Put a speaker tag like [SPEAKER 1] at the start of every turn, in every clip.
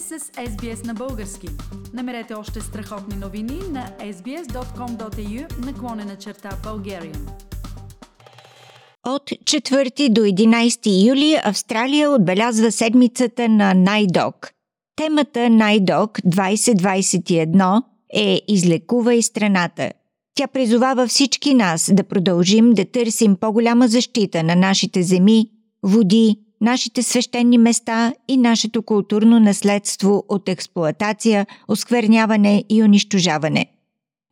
[SPEAKER 1] сте с SBS на български. Намерете още страхотни новини на sbs.com.au наклонена черта Bulgarian.
[SPEAKER 2] От 4 до 11 юли Австралия отбелязва седмицата на Найдок. Темата Найдок 2021 е Излекува и страната. Тя призовава всички нас да продължим да търсим по-голяма защита на нашите земи, води, нашите свещени места и нашето културно наследство от експлоатация, оскверняване и унищожаване.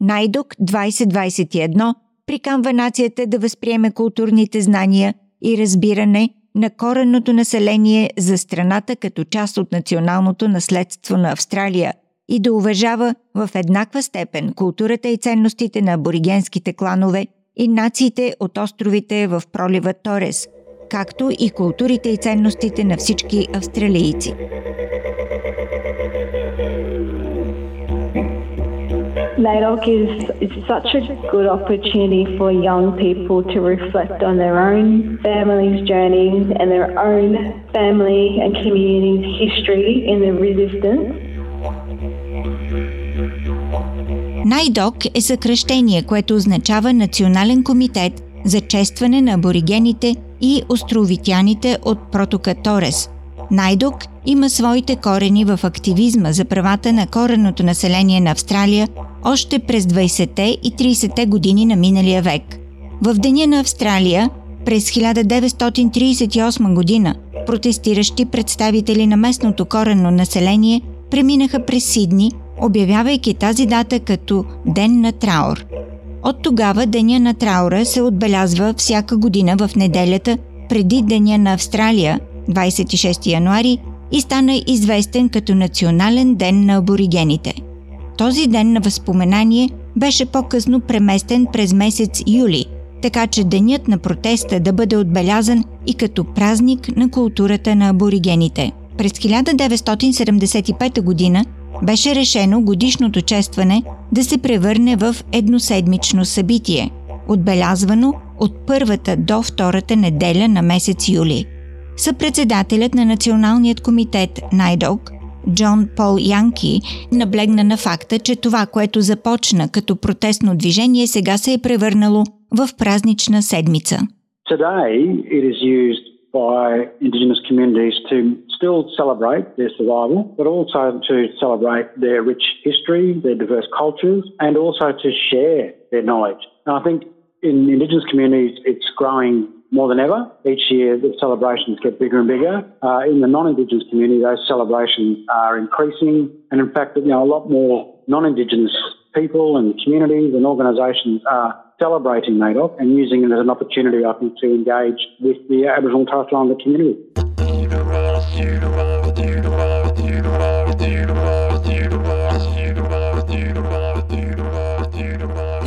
[SPEAKER 2] Найдок 2021 прикамва нацията да възприеме културните знания и разбиране на коренното население за страната като част от националното наследство на Австралия и да уважава в еднаква степен културата и ценностите на аборигенските кланове и нациите от островите в пролива Торес – както и културите и ценностите на всички австралийци.
[SPEAKER 3] NAIDOC is, is such a good opportunity for young people to reflect on their own family's journeys and their own family and community's history in the resistance.
[SPEAKER 2] NAIDOC е съкръщение, което означава Национален комитет за честване на аборигените и островитяните от протока Торес. Найдок има своите корени в активизма за правата на кореното население на Австралия още през 20-те и 30-те години на миналия век. В Деня на Австралия през 1938 година протестиращи представители на местното коренно население преминаха през Сидни, обявявайки тази дата като Ден на траур – от тогава Деня на траура се отбелязва всяка година в неделята преди Деня на Австралия, 26 януари, и стана известен като Национален ден на аборигените. Този ден на възпоменание беше по-късно преместен през месец юли, така че денят на протеста да бъде отбелязан и като празник на културата на аборигените. През 1975 година беше решено годишното честване да се превърне в едноседмично събитие, отбелязвано от първата до втората неделя на месец юли. Съпредседателят на Националният комитет Найдок, Джон Пол Янки, наблегна на факта, че това, което започна като протестно движение, сега се е превърнало в празнична седмица.
[SPEAKER 4] Today it is used by Indigenous communities to still celebrate their survival, but also to celebrate their rich history, their diverse cultures, and also to share their knowledge. And I think in Indigenous communities, it's growing more than ever. Each year, the celebrations get bigger and bigger. Uh, in the non-Indigenous community, those celebrations are increasing, and in fact, you know, a lot more non-Indigenous people and communities and organisations are celebrating NAIDOC and using it as an opportunity, I think, to engage with the Aboriginal and Torres Islander community.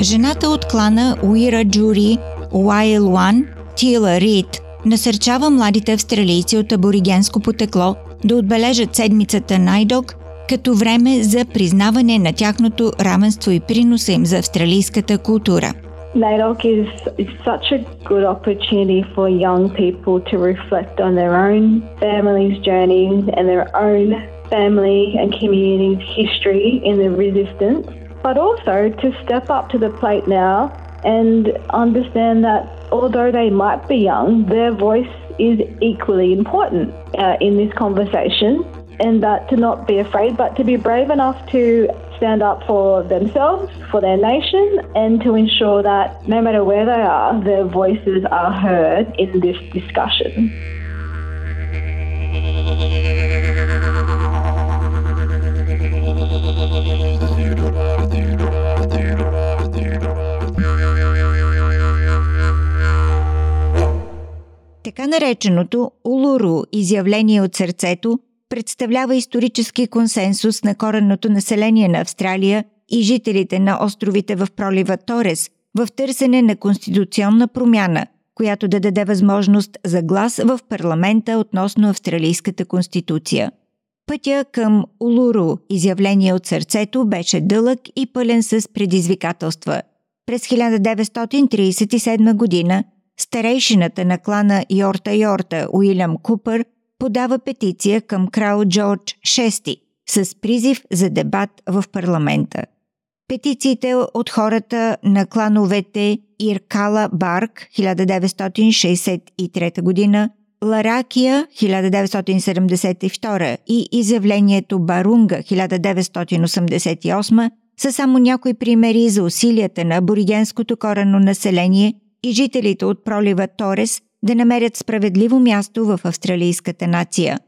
[SPEAKER 2] Жената от клана Уира Джури Уайлуан, Тила Рид, насърчава младите австралийци от аборигенско потекло да отбележат седмицата Найдок като време за признаване на тяхното равенство и приноса им за австралийската култура –
[SPEAKER 3] NAIDOC is, is such a good opportunity for young people to reflect on their own family's journey and their own family and community's history in the resistance, but also to step up to the plate now and understand that although they might be young, their voice is equally important uh, in this conversation, and that to not be afraid, but to be brave enough to stand up for themselves, for their nation, and to ensure that no matter where they are, their voices are heard in this discussion.
[SPEAKER 2] Така нареченото Улуру изявление от сърцето представлява исторически консенсус на коренното население на Австралия и жителите на островите в пролива Торес в търсене на конституционна промяна, която да даде възможност за глас в парламента относно австралийската конституция. Пътя към Улуру, изявление от сърцето, беше дълъг и пълен с предизвикателства. През 1937 година старейшината на клана Йорта Йорта Уилям Купър подава петиция към крал Джордж VI, с призив за дебат в парламента. Петициите от хората на клановете Иркала Барк 1963 година, Ларакия 1972 и изявлението Барунга 1988 са само някои примери за усилията на аборигенското корено население и жителите от пролива Торес да намерят справедливо място в австралийската нация.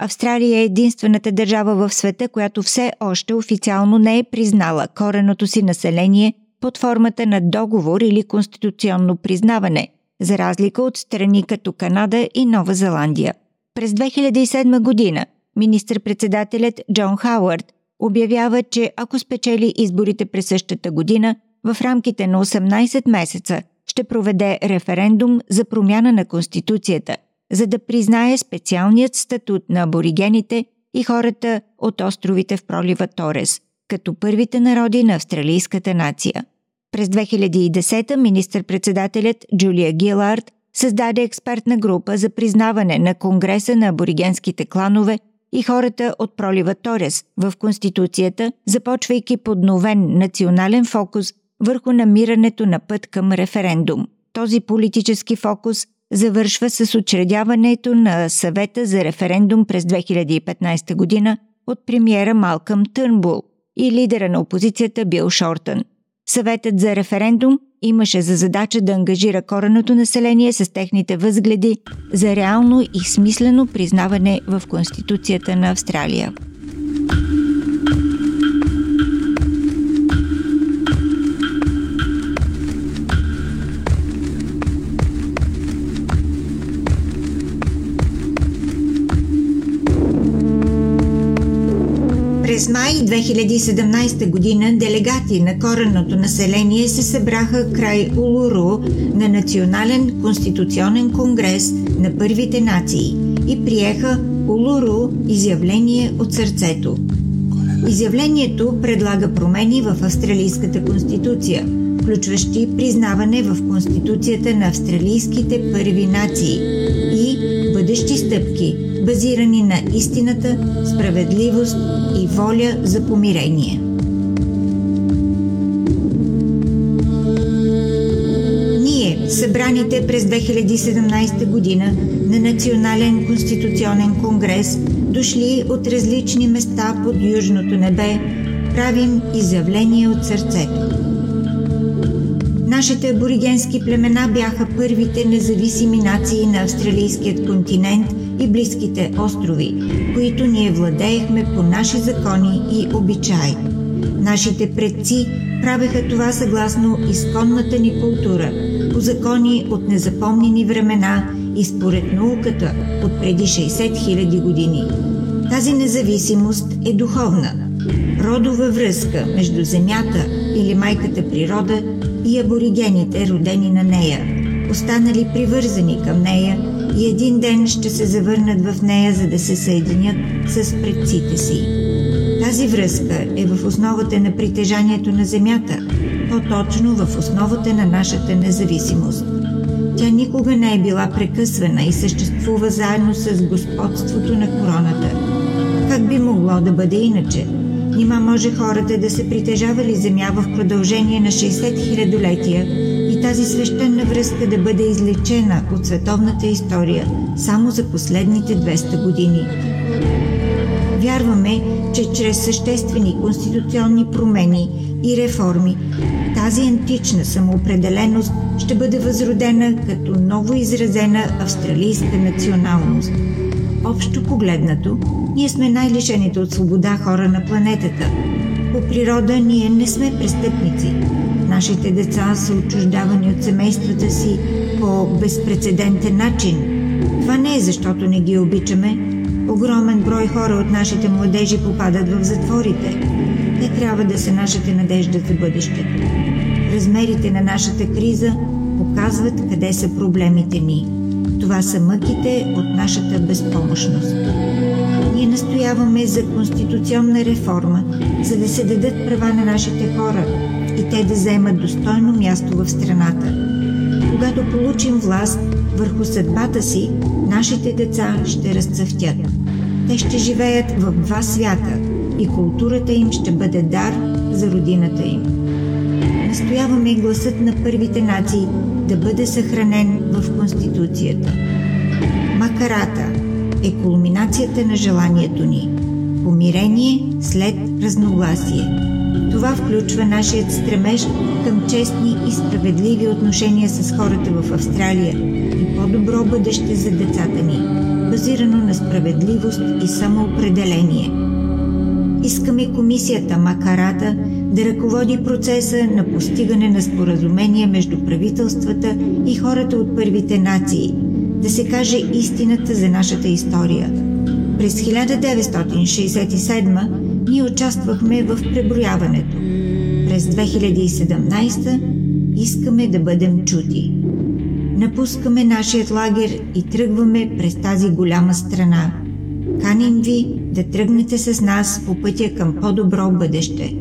[SPEAKER 2] Австралия е единствената държава в света, която все още официално не е признала кореното си население под формата на договор или конституционно признаване, за разлика от страни като Канада и Нова Зеландия. През 2007 година министр-председателят Джон Хауърд обявява, че ако спечели изборите през същата година, в рамките на 18 месеца ще проведе референдум за промяна на Конституцията, за да признае специалният статут на аборигените и хората от островите в пролива Торес, като първите народи на австралийската нация. През 2010 министър-председателят Джулия Гилард създаде експертна група за признаване на Конгреса на аборигенските кланове и хората от пролива Торес в Конституцията, започвайки подновен национален фокус върху намирането на път към референдум. Този политически фокус завършва с учредяването на съвета за референдум през 2015 година от премиера Малкъм Търнбул и лидера на опозицията Бил Шортън. Съветът за референдум имаше за задача да ангажира кореното население с техните възгледи за реално и смислено признаване в Конституцията на Австралия. 2017 година делегати на коренното население се събраха край Улуру на Национален конституционен конгрес на първите нации и приеха Улуру изявление от сърцето. Изявлението предлага промени в Австралийската конституция, включващи признаване в Конституцията на австралийските първи нации бъдещи стъпки – базирани на истината, справедливост и воля за помирение. Ние, събраните през 2017 година на Национален конституционен конгрес, дошли от различни места под Южното небе, правим изявление от сърцето. Нашите аборигенски племена бяха първите независими нации на австралийският континент – и близките острови, които ние владеехме по наши закони и обичаи. Нашите предци правеха това съгласно изконната ни култура, по закони от незапомнени времена и според науката от преди 60 000 години. Тази независимост е духовна, родова връзка между Земята или майката природа и аборигените, родени на нея, останали привързани към нея и един ден ще се завърнат в нея, за да се съединят с предците си. Тази връзка е в основата на притежанието на Земята, по-точно в основата на нашата независимост. Тя никога не е била прекъсвана и съществува заедно с господството на короната. Как би могло да бъде иначе? Нима може хората да се притежавали земя в продължение на 60 хилядолетия и тази свещена връзка да бъде излечена от световната история само за последните 200 години. Вярваме, че чрез съществени конституционни промени и реформи тази антична самоопределеност ще бъде възродена като ново изразена австралийска националност. Общо погледнато, ние сме най-лишените от свобода хора на планетата. По природа ние не сме престъпници. Нашите деца са отчуждавани от семействата си по безпредседентен начин. Това не е защото не ги обичаме. Огромен брой хора от нашите младежи попадат в затворите. Те трябва да са нашата надежда за бъдещето. Размерите на нашата криза показват къде са проблемите ни. Това са мъките от нашата безпомощност. Ние настояваме за конституционна реформа, за да се дадат права на нашите хора и те да заемат достойно място в страната. Когато получим власт върху съдбата си, нашите деца ще разцъфтят. Те ще живеят в два свята и културата им ще бъде дар за родината им. Настояваме гласът на първите нации да бъде съхранен в Конституцията. Макарата е кулминацията на желанието ни – помирение след разногласие. Това включва нашият стремеж към честни и справедливи отношения с хората в Австралия и по-добро бъдеще за децата ни, базирано на справедливост и самоопределение. Искаме комисията Макарата да ръководи процеса на постигане на споразумение между правителствата и хората от първите нации, да се каже истината за нашата история. През 1967 ние участвахме в преброяването. През 2017 искаме да бъдем чути. Напускаме нашият лагер и тръгваме през тази голяма страна. Каним ви да тръгнете с нас по пътя към по-добро бъдеще.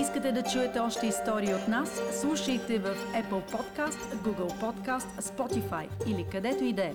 [SPEAKER 1] Искате да чуете още истории от нас? Слушайте в Apple Podcast, Google Podcast, Spotify или където и да е.